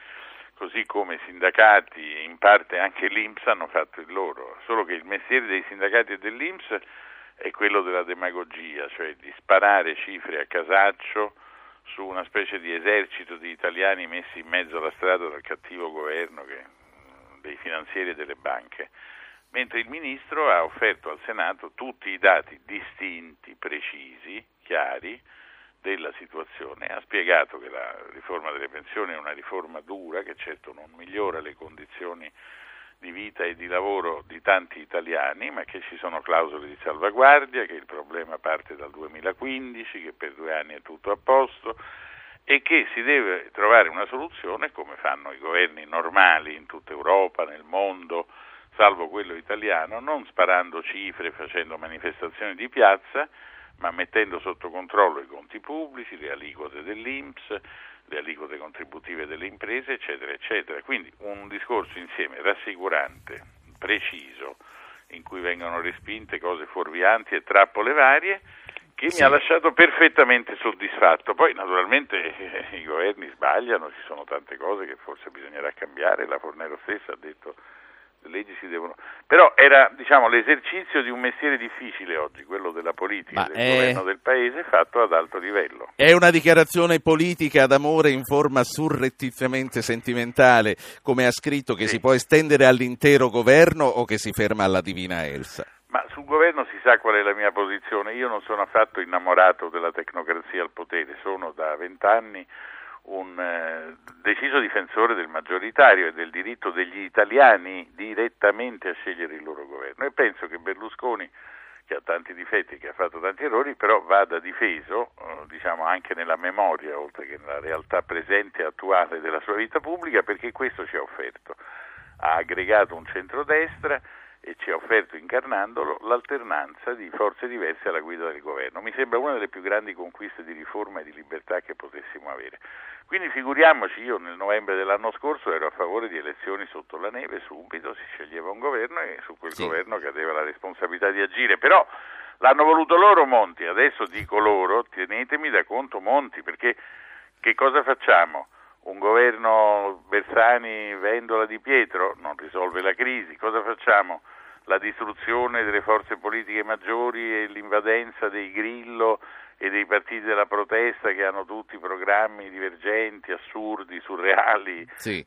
così come i sindacati e in parte anche l'Inps hanno fatto il loro, solo che il mestiere dei sindacati e dell'Inps è quello della demagogia, cioè di sparare cifre a casaccio su una specie di esercito di italiani messi in mezzo alla strada dal cattivo governo che, dei finanzieri e delle banche, mentre il Ministro ha offerto al Senato tutti i dati distinti, precisi, chiari, della situazione, ha spiegato che la riforma delle pensioni è una riforma dura che certo non migliora le condizioni di vita e di lavoro di tanti italiani, ma che ci sono clausole di salvaguardia, che il problema parte dal 2015, che per due anni è tutto a posto e che si deve trovare una soluzione come fanno i governi normali in tutta Europa, nel mondo, salvo quello italiano, non sparando cifre, facendo manifestazioni di piazza, ma mettendo sotto controllo i conti pubblici, le aliquote dell'Inps, le aliquote contributive delle imprese, eccetera, eccetera. Quindi un discorso insieme rassicurante, preciso, in cui vengono respinte cose fuorvianti e trappole varie, che sì. mi ha lasciato perfettamente soddisfatto. Poi naturalmente eh, i governi sbagliano, ci sono tante cose che forse bisognerà cambiare, la Fornero stessa ha detto le leggi si devono... Però era diciamo, l'esercizio di un mestiere difficile oggi, quello della politica, Ma del è... governo del paese, fatto ad alto livello. È una dichiarazione politica d'amore in forma surrettiziamente sentimentale, come ha scritto, che sì. si può estendere all'intero governo o che si ferma alla divina Elsa? Ma sul governo si sa qual è la mia posizione. Io non sono affatto innamorato della tecnocrazia al potere, sono da vent'anni un eh, deciso difensore del maggioritario e del diritto degli italiani direttamente a scegliere il loro governo e penso che Berlusconi che ha tanti difetti, che ha fatto tanti errori, però vada difeso, eh, diciamo anche nella memoria, oltre che nella realtà presente e attuale della sua vita pubblica, perché questo ci ha offerto. Ha aggregato un centrodestra e ci ha offerto incarnandolo l'alternanza di forze diverse alla guida del governo. Mi sembra una delle più grandi conquiste di riforma e di libertà che potessimo avere. Quindi figuriamoci, io nel novembre dell'anno scorso ero a favore di elezioni sotto la neve, subito si sceglieva un governo e su quel sì. governo cadeva la responsabilità di agire, però l'hanno voluto loro Monti, adesso dico loro, tenetemi da conto Monti, perché che cosa facciamo? un governo Bersani Vendola di Pietro non risolve la crisi, cosa facciamo? La distruzione delle forze politiche maggiori e l'invadenza dei Grillo e dei partiti della protesta che hanno tutti programmi divergenti, assurdi, surreali, sì. eh,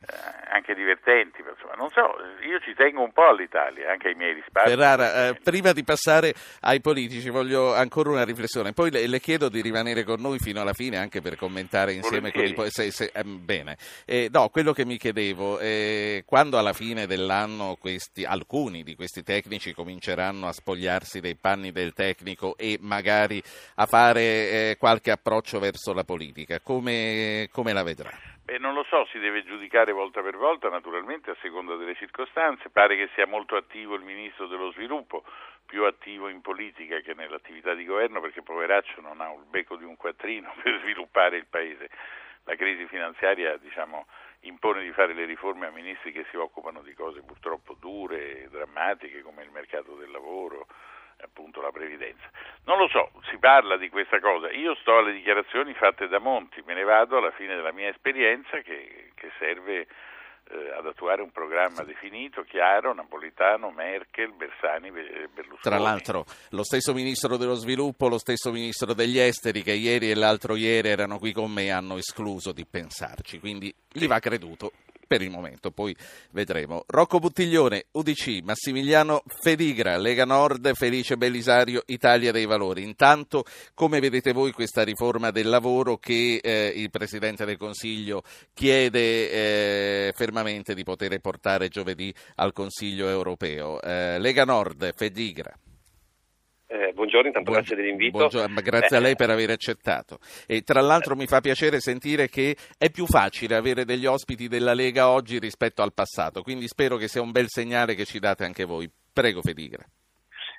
anche divertenti. Insomma, non so, io ci tengo un po' all'Italia, anche ai miei risparmi. Ferrara, eh, prima di passare ai politici voglio ancora una riflessione, poi le, le, chiedo di rimanere con noi fino alla fine anche per commentare insieme Volentieri. con i... Se, se, eh, bene, eh, no, quello che mi chiedevo, eh, quando alla fine dell'anno questi, alcuni di questi tecnici cominceranno a spogliarsi dei panni del tecnico e magari a fare eh, qualche approccio verso la politica. Come, come la vedrà? Beh, non lo so, si deve giudicare volta per volta, naturalmente a seconda delle circostanze. Pare che sia molto attivo il ministro dello sviluppo, più attivo in politica che nell'attività di governo, perché poveraccio non ha il becco di un quattrino per sviluppare il paese. La crisi finanziaria diciamo, impone di fare le riforme a ministri che si occupano di cose purtroppo dure, drammatiche come il mercato del lavoro, appunto la previdenza. Non lo so, si parla di questa cosa, io sto alle dichiarazioni fatte da Monti, me ne vado alla fine della mia esperienza che, che serve eh, ad attuare un programma definito, chiaro, napolitano, Merkel, Bersani e Berlusconi. Tra l'altro lo stesso ministro dello sviluppo, lo stesso ministro degli esteri che ieri e l'altro ieri erano qui con me hanno escluso di pensarci, quindi gli va creduto per il momento, poi vedremo. Rocco Buttiglione, UDC, Massimiliano Fedigra, Lega Nord, Felice Bellisario, Italia dei Valori. Intanto, come vedete voi questa riforma del lavoro che eh, il Presidente del Consiglio chiede eh, fermamente di poter portare giovedì al Consiglio europeo? Eh, Lega Nord, Fedigra. Eh, buongiorno, intanto Buong- grazie dell'invito. Buongiorno, grazie a lei per aver accettato. E tra l'altro mi fa piacere sentire che è più facile avere degli ospiti della Lega oggi rispetto al passato, quindi spero che sia un bel segnale che ci date anche voi. Prego Fedigra.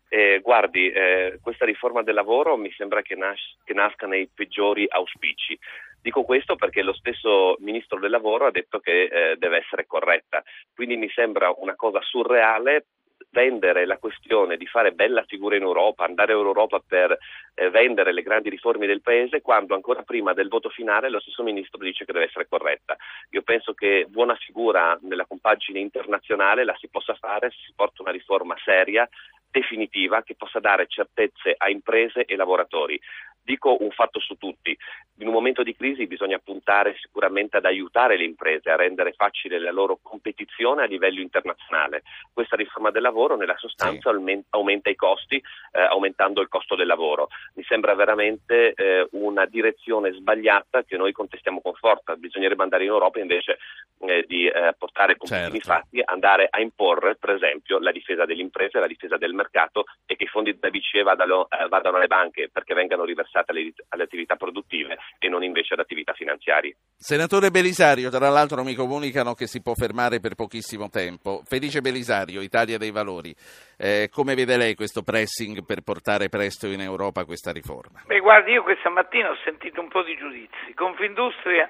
Eh, guardi, eh, questa riforma del lavoro mi sembra che, nas- che nasca nei peggiori auspici. Dico questo perché lo stesso Ministro del Lavoro ha detto che eh, deve essere corretta, quindi mi sembra una cosa surreale vendere la questione di fare bella figura in Europa, andare in Europa per eh, vendere le grandi riforme del Paese, quando ancora prima del voto finale lo stesso Ministro dice che deve essere corretta. Io penso che buona figura nella compagine internazionale la si possa fare se si porta una riforma seria, definitiva, che possa dare certezze a imprese e lavoratori. Dico un fatto su tutti, in un momento di crisi bisogna puntare sicuramente ad aiutare le imprese, a rendere facile la loro competizione a livello internazionale. Questa riforma del lavoro nella sostanza sì. aumenta i costi eh, aumentando il costo del lavoro. Mi sembra veramente eh, una direzione sbagliata che noi contestiamo con forza. Bisognerebbe andare in Europa invece eh, di eh, portare con certo. fatti, andare a imporre per esempio la difesa delle imprese, la difesa del mercato e che i fondi della BCE vadano, eh, vadano alle banche perché vengano riversati alle, alle attività produttive e non invece ad attività finanziarie. Senatore Belisario, tra l'altro mi comunicano che si può fermare per pochissimo tempo. Felice Belisario, Italia dei Valori, eh, come vede lei questo pressing per portare presto in Europa questa riforma? Beh, guardi, io questa mattina ho sentito un po' di giudizi. Confindustria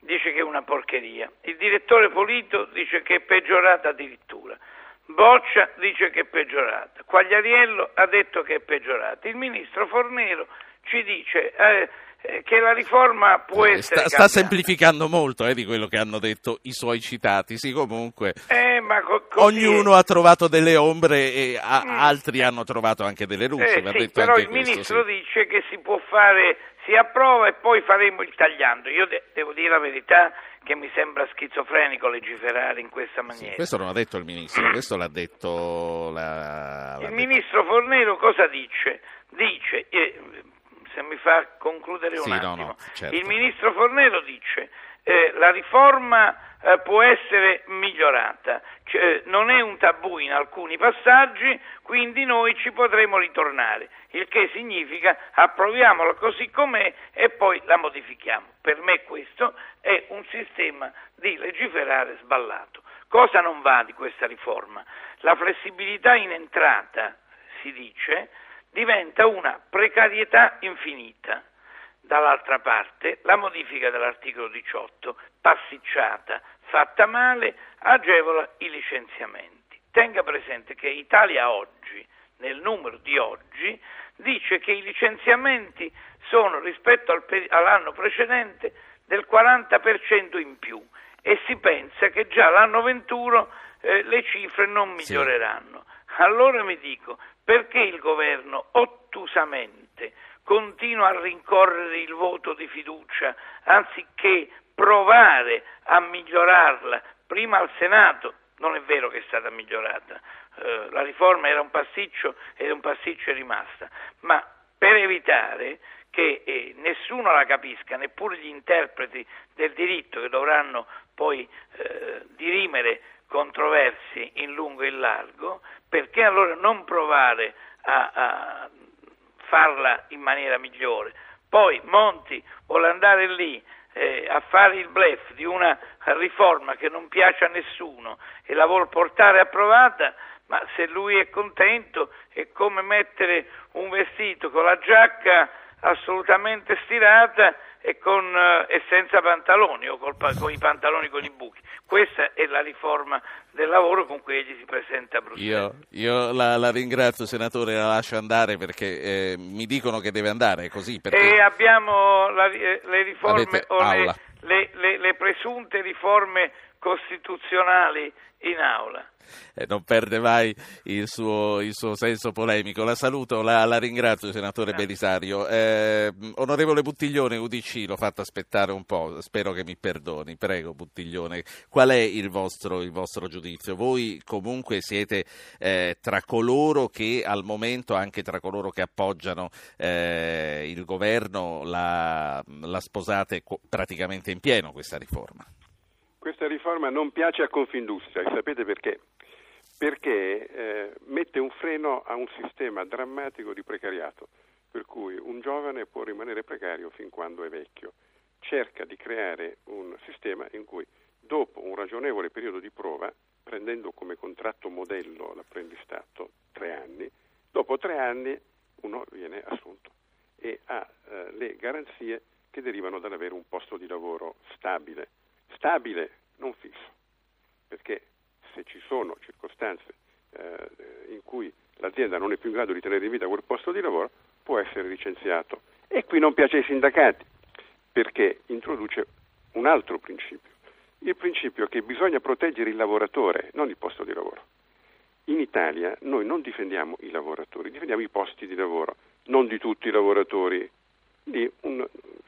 dice che è una porcheria, il direttore Polito dice che è peggiorata addirittura. Boccia dice che è peggiorata, Quagliariello ha detto che è peggiorata, il ministro Fornero ci dice eh, eh, che la riforma può eh, essere. Sta, sta semplificando molto eh, di quello che hanno detto i suoi citati. Sì, comunque. Eh, co- ognuno ha trovato delle ombre e a- mm. altri hanno trovato anche delle luci. Eh, sì, però il questo, ministro sì. dice che si può fare, si approva e poi faremo il tagliando. Io de- devo dire la verità che mi sembra schizofrenico legiferare in questa maniera. Sì, questo non ha detto il ministro, questo l'ha detto la, Il ministro Fornero cosa dice? Dice, eh, se mi fa concludere un sì, attimo. No, no, certo. Il ministro Fornero dice eh, la riforma eh, può essere migliorata, cioè, non è un tabù in alcuni passaggi, quindi noi ci potremo ritornare, il che significa approviamola così com'è e poi la modifichiamo. Per me questo è un sistema di legiferare sballato. Cosa non va di questa riforma? La flessibilità in entrata, si dice, diventa una precarietà infinita. Dall'altra parte, la modifica dell'articolo 18, passicciata, fatta male, agevola i licenziamenti. Tenga presente che Italia oggi, nel numero di oggi, dice che i licenziamenti sono rispetto al all'anno precedente del 40% in più e si pensa che già l'anno 21 eh, le cifre non miglioreranno. allora mi dico perché il governo ottusamente continua a rincorrere il voto di fiducia anziché provare a migliorarla prima al Senato. Non è vero che è stata migliorata, eh, la riforma era un pasticcio ed un pasticcio è rimasta, ma per evitare che eh, nessuno la capisca, neppure gli interpreti del diritto che dovranno poi eh, dirimere controversi in lungo e in largo, perché allora non provare a, a farla in maniera migliore? Poi Monti vuole andare lì eh, a fare il blef di una riforma che non piace a nessuno e la vuol portare approvata, ma se lui è contento è come mettere un vestito con la giacca assolutamente stirata e, con, eh, e senza pantaloni o col, con i pantaloni con i buchi. Questa è la riforma del lavoro con cui egli si presenta a Bruxelles. Io, io la, la, ringrazio senatore, la lascio andare perché eh, mi dicono che deve andare così. Perché... E abbiamo la, le riforme o le, le, le presunte riforme costituzionali in aula eh, non perde mai il suo, il suo, senso polemico. La saluto, la, la ringrazio, senatore Belisario. Eh, onorevole Buttiglione, UDC, l'ho fatto aspettare un po', spero che mi perdoni. Prego, Buttiglione, qual è il vostro, il vostro giudizio? Voi comunque siete eh, tra coloro che al momento, anche tra coloro che appoggiano eh, il governo, la, la sposate praticamente in pieno questa riforma? Questa riforma non piace a Confindustria, sapete perché? Perché eh, mette un freno a un sistema drammatico di precariato, per cui un giovane può rimanere precario fin quando è vecchio. Cerca di creare un sistema in cui dopo un ragionevole periodo di prova, prendendo come contratto modello l'apprendistato tre anni, dopo tre anni uno viene assunto e ha eh, le garanzie che derivano dall'avere un posto di lavoro stabile stabile, non fisso, perché se ci sono circostanze eh, in cui l'azienda non è più in grado di tenere in vita quel posto di lavoro, può essere licenziato. E qui non piace ai sindacati, perché introduce un altro principio, il principio che bisogna proteggere il lavoratore, non il posto di lavoro. In Italia noi non difendiamo i lavoratori, difendiamo i posti di lavoro, non di tutti i lavoratori, di un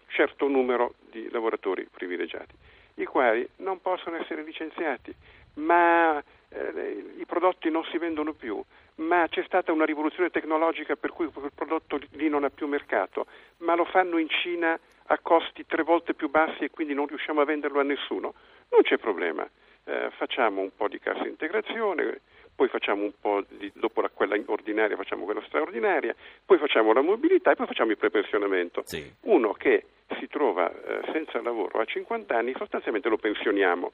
certo numero di lavoratori privilegiati i quali non possono essere licenziati, ma eh, i prodotti non si vendono più, ma c'è stata una rivoluzione tecnologica per cui quel prodotto lì non ha più mercato, ma lo fanno in Cina a costi tre volte più bassi e quindi non riusciamo a venderlo a nessuno, non c'è problema. Eh, facciamo un po' di cassa integrazione, poi facciamo un po' di, dopo la, quella ordinaria facciamo quella straordinaria, poi facciamo la mobilità e poi facciamo il prepensionamento. Sì. Uno che si trova eh, senza lavoro a 50 anni sostanzialmente lo pensioniamo.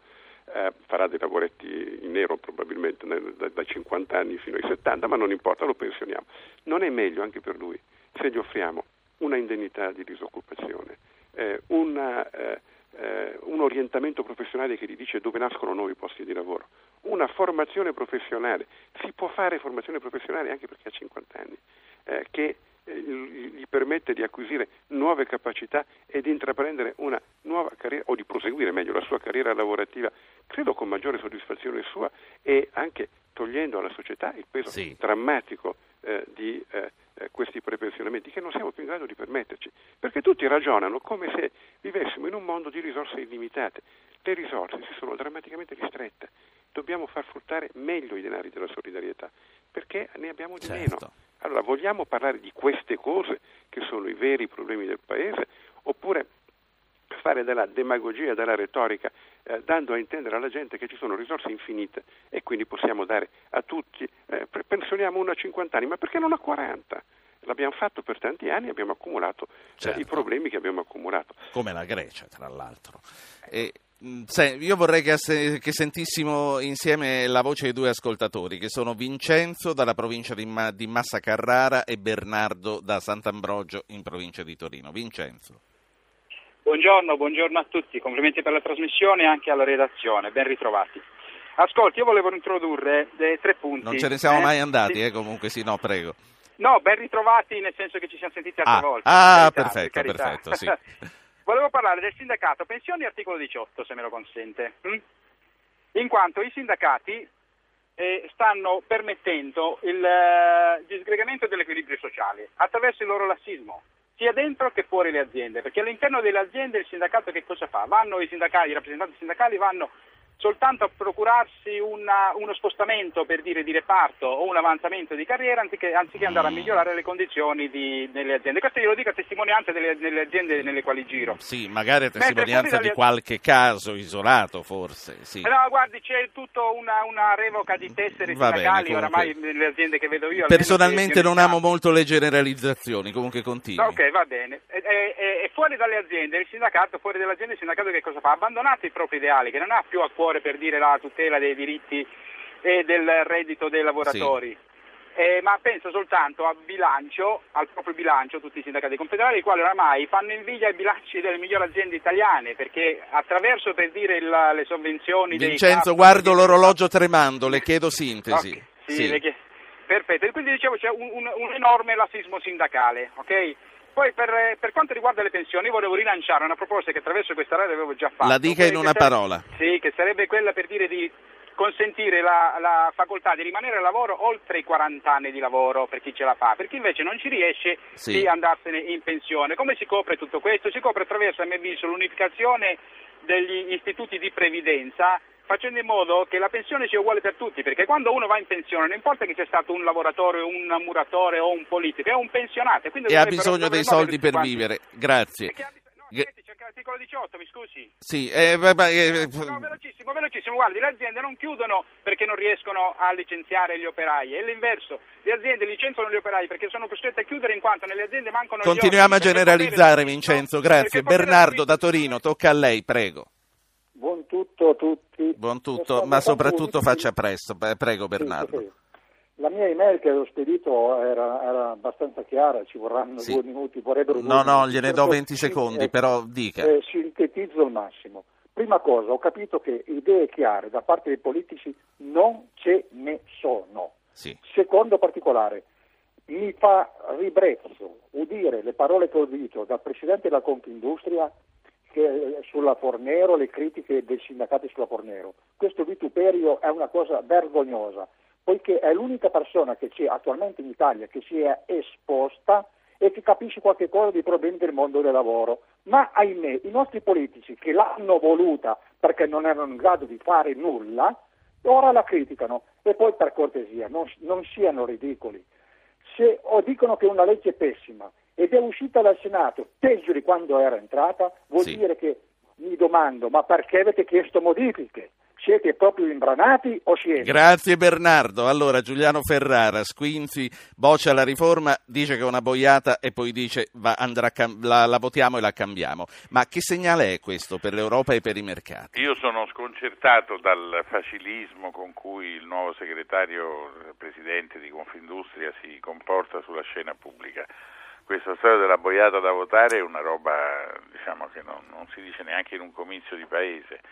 Eh, farà dei lavoretti in nero probabilmente da, dai 50 anni fino ai 70, ma non importa, lo pensioniamo. Non è meglio anche per lui se gli offriamo una indennità di disoccupazione, eh, una, un orientamento professionale che gli dice dove nascono nuovi posti di lavoro, una formazione professionale. Si può fare formazione professionale anche perché ha 50 anni, che gli permette di acquisire nuove capacità e di intraprendere una nuova carriera o di proseguire meglio la sua carriera lavorativa, credo con maggiore soddisfazione sua e anche togliendo alla società il peso sì. drammatico eh, di eh, eh, questi prepensionamenti che non siamo più in grado di permetterci, perché tutti ragionano come se vivessimo in un mondo di risorse illimitate. Le risorse si sono drammaticamente ristrette, dobbiamo far fruttare meglio i denari della solidarietà, perché ne abbiamo di certo. meno. Allora, vogliamo parlare di queste cose che sono i veri problemi del Paese oppure fare della demagogia, della retorica, eh, dando a intendere alla gente che ci sono risorse infinite e quindi possiamo dare a tutti, eh, pensioniamo uno a 50 anni, ma perché non a 40? L'abbiamo fatto per tanti anni e abbiamo accumulato certo. eh, i certo. problemi che abbiamo accumulato. Come la Grecia, tra l'altro. E io vorrei che, che, sentissimo insieme la voce dei due ascoltatori, che sono Vincenzo dalla provincia di, Ma, di Massa Carrara e Bernardo da Sant'Ambrogio in provincia di Torino. Vincenzo. Buongiorno, buongiorno a tutti, complimenti per la trasmissione e anche alla redazione, ben ritrovati. Ascolti, io volevo introdurre tre punti. Non ce ne siamo eh? mai andati, sì. eh, comunque sì, no, prego. No, ben ritrovati nel senso che ci siamo sentiti altre ah, volte. Ah, carità, perfetto, perfetto, sì. Volevo parlare del sindacato pensioni articolo 18, se me lo consente. Mm? In quanto i sindacati eh, stanno permettendo il eh, disgregamento dell'equilibrio sociale attraverso il loro lassismo sia dentro che fuori le aziende, perché all'interno delle aziende il sindacato che cosa fa? Vanno i i rappresentanti sindacali vanno soltanto a procurarsi una, uno spostamento per dire di reparto o un avanzamento di carriera anziché, anziché andare a mm. migliorare le condizioni di, delle aziende. Questo io lo dico a testimonianza delle, delle, aziende nelle quali giro. Sì, magari a testimonianza dalle... di qualche caso isolato forse. Sì. No, guardi, c'è tutta una, una, revoca di tessere Va sindacali bene, oramai nelle aziende che vedo io. Personalmente non amo molto le generalizzazioni, comunque continui. Ok, va bene. E, e, e fuori dalle aziende, il sindacato, fuori dall'azienda il sindacato che cosa fa? Abbandonato i propri ideali, che non ha più a cuore cuore per dire la tutela dei diritti e del reddito dei lavoratori. Sì. Eh, ma penso soltanto al bilancio, al proprio bilancio, tutti i sindacati confederali, i quali oramai fanno invidia ai bilanci delle migliori aziende italiane, perché attraverso per dire la, le sovvenzioni Vincenzo, guardo l'orologio tremando, le chiedo sintesi. Okay, sì, sì. Le chied... Perfetto, e quindi dicevo c'è un, un, un enorme lassismo sindacale, ok? Poi per, per, quanto riguarda le pensioni, volevo rilanciare una proposta che attraverso questa radio avevo già fatto. La dica in una sarebbe, parola. Sì, che sarebbe quella per dire di consentire la, la, facoltà di rimanere a lavoro oltre i 40 anni di lavoro per chi ce la fa, per chi invece non ci riesce sì. di andarsene in pensione. Come si copre tutto questo? Si copre attraverso, a mio avviso, l'unificazione degli istituti di previdenza facendo in modo che la pensione sia uguale per tutti, perché quando uno va in pensione non importa che sia stato un lavoratore, un muratore o un politico, è un pensionato. E ha bisogno dei soldi per vivere. Grazie. L'articolo 18, mi scusi. Sì, eh, vabbè, eh, no, velocissimo, velocissimo. Guardi, le aziende non chiudono perché non riescono a licenziare gli operai, è l'inverso. Le aziende licenziano gli operai perché sono costrette a chiudere in quanto nelle aziende mancano Continuiamo a generalizzare, Vincenzo, grazie. Bernardo da Torino, tocca a lei, prego. Buon tutto a tutti. Buon tutto, ma soprattutto faccia presto. Prego Bernardo. Sì, sì. La mia email che avevo spedito era, era abbastanza chiara, ci vorranno sì. due minuti, vorrebbero No, no, minuti. gliene do 20 secondi, eh, però dica. Eh, sintetizzo al massimo. Prima cosa, ho capito che idee chiare da parte dei politici non ce ne sono. Sì. Secondo particolare, mi fa ribrezzo udire le parole che ho udito dal Presidente della Confindustria che, sulla Fornero, le critiche dei sindacati sulla Fornero. Questo vituperio è una cosa vergognosa, poiché è l'unica persona che c'è attualmente in Italia che si è esposta e che capisce qualche cosa dei problemi del mondo del lavoro. Ma ahimè, i nostri politici che l'hanno voluta perché non erano in grado di fare nulla, ora la criticano. E poi per cortesia, non, non siano ridicoli. Se o dicono che una legge è pessima ed è uscita dal Senato peggio di quando era entrata, vuol sì. dire che mi domando, ma perché avete chiesto modifiche? Siete proprio imbranati o siete? Grazie Bernardo. Allora Giuliano Ferrara, Squinzi boccia la riforma, dice che è una boiata e poi dice va, cam- la, la, votiamo e la cambiamo. Ma che segnale è questo per l'Europa e per i mercati? Io sono sconcertato dal facilismo con cui il nuovo segretario presidente di Confindustria si comporta sulla scena pubblica questa storia della boiata da votare è una roba diciamo, che non, non, si dice neanche in un comizio di paese.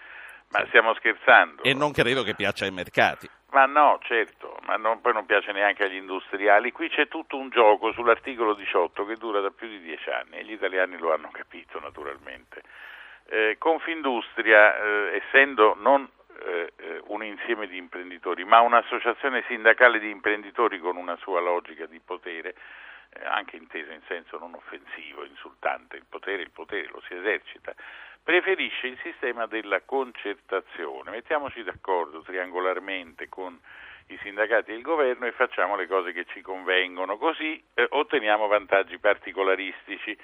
Ma stiamo scherzando. E non credo che piaccia ai mercati. Ma no, certo, ma non, poi non piace neanche agli industriali. Qui c'è tutto un gioco sull'articolo 18 che dura da più di dieci anni e gli italiani lo hanno capito naturalmente. Eh, Confindustria, eh, essendo non eh, un insieme di imprenditori, ma un'associazione sindacale di imprenditori con una sua logica di potere, anche intesa in senso non offensivo, insultante, il potere, il potere lo si esercita, preferisce il sistema della concertazione. Mettiamoci d'accordo triangolarmente con i sindacati e il governo e facciamo le cose che ci convengono, così eh, otteniamo vantaggi particolaristici.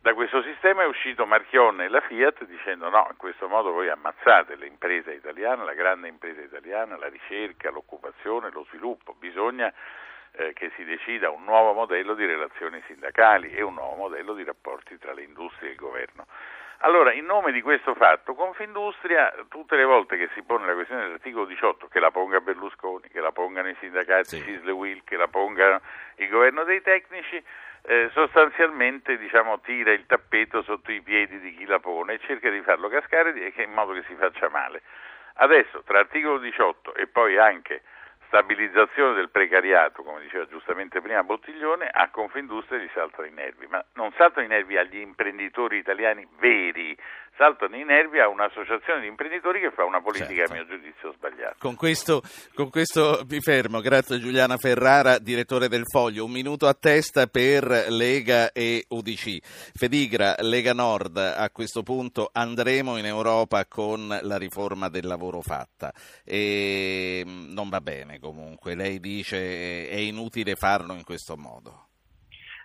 Da questo sistema è uscito Marchionne e la Fiat dicendo no, in questo modo voi ammazzate l'impresa italiana, la grande impresa italiana, la ricerca, l'occupazione, lo sviluppo, bisogna eh, che si decida un nuovo modello di relazioni sindacali e un nuovo modello di rapporti tra le industrie e il governo. Allora, in nome di questo fatto, Confindustria, tutte le volte che si pone la questione dell'articolo 18, che la ponga Berlusconi, che la pongano i sindacati sì. Cisle Will, che la ponga il governo dei tecnici, eh, sostanzialmente diciamo, tira il tappeto sotto i piedi di chi la pone e cerca di farlo cascare in modo che si faccia male. Adesso, tra articolo 18 e poi anche stabilizzazione del precariato, come diceva giustamente prima Bottiglione, a Confindustria gli saltano i nervi, ma non saltano i nervi agli imprenditori italiani veri, saltano i nervi a un'associazione di imprenditori che fa una politica certo. a mio giudizio sbagliata. Con questo, con questo mi fermo, grazie Giuliana Ferrara, direttore del Foglio. Un minuto a testa per Lega e UDC. Fedigra, Lega Nord, a questo punto andremo in Europa con la riforma del lavoro fatta. E mm, non va bene comunque, lei dice è inutile farlo in questo modo.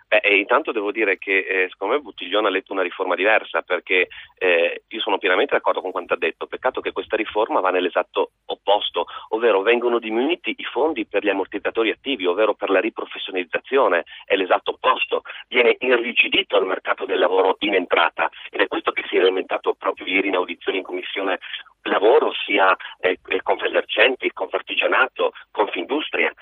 Beh, intanto devo dire che eh, secondo me Buttiglione ha letto una riforma diversa perché eh, io sono pienamente d'accordo con quanto ha detto, peccato che questa riforma va nell'esatto opposto, ovvero vengono diminuiti i fondi per gli ammortizzatori attivi, ovvero per la riprofessionalizzazione, è l'esatto opposto, viene irrigidito il mercato del lavoro in entrata. Ed è questo che si è elementato proprio ieri in audizione in Commissione Lavoro, sia eh, Confesercenti, Confartigianato, Confindustria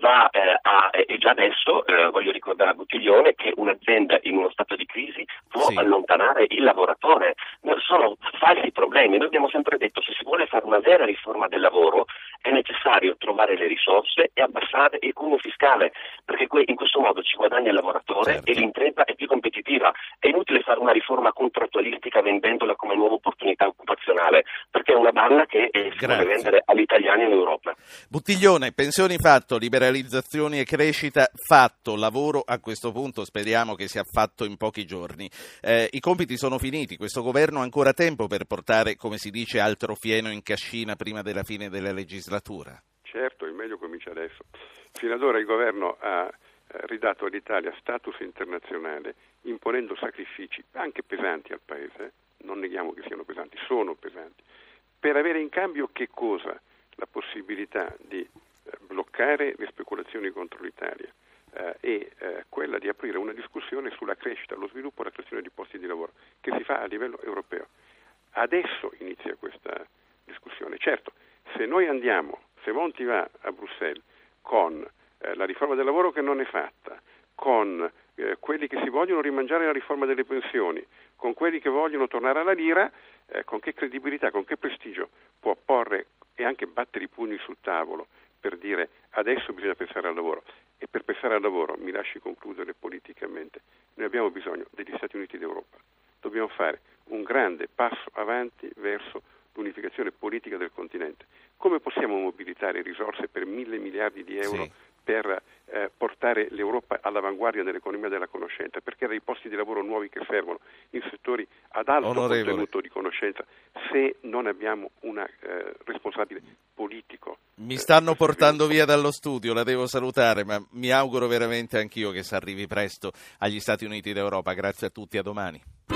va eh, a, e già adesso eh, voglio ricordare a Buttiglione che un'azienda in uno stato di crisi può sì. allontanare il lavoratore. Sono falsi problemi. Noi abbiamo sempre detto che se si vuole fare una vera riforma del lavoro è necessario trovare le risorse e abbassare il cuneo fiscale, perché in questo modo ci guadagna il lavoratore certo. e l'impresa è più competitiva. È inutile fare una riforma contrattualistica vendendola come nuova opportunità occupazionale, perché è una balla che eh, si vuole vendere agli italiani in Europa. Buttiglione, pensioni fatto, liberalizzazioni e crescita fatto, lavoro a questo punto speriamo che sia fatto in pochi giorni. Eh, I compiti sono finiti, questo governo ha ancora tempo per portare, come si dice, altro fieno in cascina prima della fine della legislatura. Certo, il meglio comincia adesso. Fino ad ora il governo ha eh, ridato all'Italia status internazionale imponendo sacrifici anche pesanti al Paese, non neghiamo che siano pesanti, sono pesanti, per avere in cambio che cosa? La possibilità di eh, bloccare le speculazioni contro l'Italia eh, e eh, quella di aprire una discussione sulla crescita, lo sviluppo e la creazione di posti di lavoro che si fa a livello europeo. Adesso inizia questa discussione. Certo, se noi andiamo, se Monti va a Bruxelles con eh, la riforma del lavoro che non è fatta, con eh, quelli che si vogliono rimangiare la riforma delle pensioni, con quelli che vogliono tornare alla lira, eh, con che credibilità, con che prestigio può porre e anche battere i pugni sul tavolo per dire adesso bisogna pensare al lavoro. E per pensare al lavoro, mi lasci concludere politicamente, noi abbiamo bisogno degli Stati Uniti d'Europa. Dobbiamo fare un grande passo avanti verso l'unificazione politica del continente. Come possiamo mobilitare risorse per mille miliardi di euro sì. Per eh, portare l'Europa all'avanguardia dell'economia della conoscenza, per creare i posti di lavoro nuovi che servono in settori ad alto Onorevole. contenuto di conoscenza, se non abbiamo un eh, responsabile politico. Mi stanno portando via dallo studio, la devo salutare, ma mi auguro veramente anch'io che si arrivi presto agli Stati Uniti d'Europa. Grazie a tutti, a domani.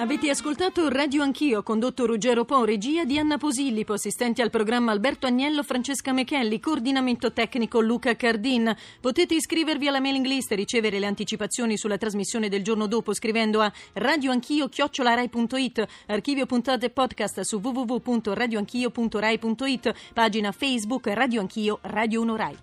Avete ascoltato Radio Anch'io, condotto Ruggero Po, regia di Anna Posillipo, assistenti al programma Alberto Agnello, Francesca Mechelli, coordinamento tecnico Luca Cardin. Potete iscrivervi alla mailing list e ricevere le anticipazioni sulla trasmissione del giorno dopo scrivendo a radioanchio-rai.it, archivio puntate podcast su www.radioanchio.rai.it, pagina Facebook Radio Anch'io, Radio 1 Rai.